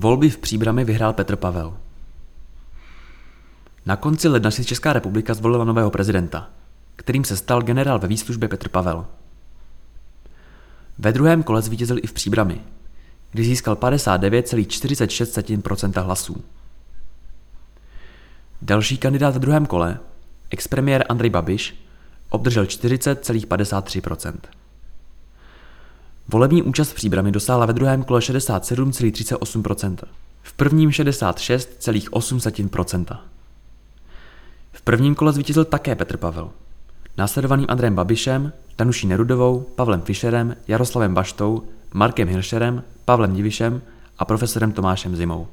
Volby v Příbrami vyhrál Petr Pavel. Na konci ledna si Česká republika zvolila nového prezidenta, kterým se stal generál ve výslužbě Petr Pavel. Ve druhém kole zvítězil i v Příbrami, kdy získal 59,46% hlasů. Další kandidát v druhém kole, expremiér Andrej Babiš, obdržel 40,53%. Volební účast v Příbrami dosáhla ve druhém kole 67,38%, v prvním 66,8%. V prvním kole zvítězil také Petr Pavel, následovaný Andrejem Babišem, Danuší Nerudovou, Pavlem Fischerem, Jaroslavem Baštou, Markem Hilšerem, Pavlem Divišem a profesorem Tomášem Zimou.